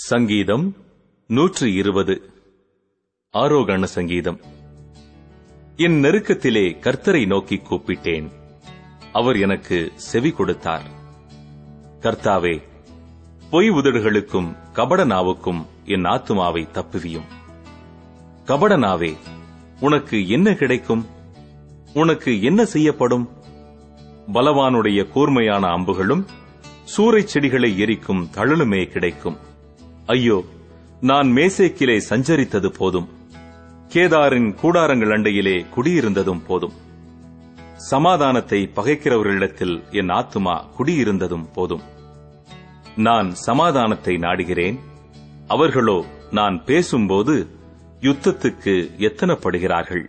சங்கீதம் நூற்று இருபது ஆரோகண சங்கீதம். என் நெருக்கத்திலே கர்த்தரை நோக்கி கூப்பிட்டேன். அவர் எனக்கு செவி கொடுத்தார். கர்த்தாவே பொய் உதடுகளுக்கும் கபட நாவுக்கும் என் ஆத்துமாவை தப்புவியும். கபட நாவே உனக்கு என்ன கிடைக்கும்? உனக்கு என்ன செய்யப்படும்? பலவானுடைய கூர்மையான அம்புகளும் சூறைச் செடிகளை எரிக்கும் தழலுமே கிடைக்கும். ஐயோ நான் மேசேக்கிலே சஞ்சரித்தது போதும். கேதாரின் கூடாரங்கள் அண்டையிலே குடியிருந்ததும் போதும். சமாதானத்தை பகைக்கிறவர்களிடத்தில் என் ஆத்துமா குடியிருந்ததும் போதும். நான் சமாதானத்தை நாடுகிறேன். அவர்களோ நான் பேசும்போது யுத்தத்துக்கு எத்தனப்படுகிறார்கள்?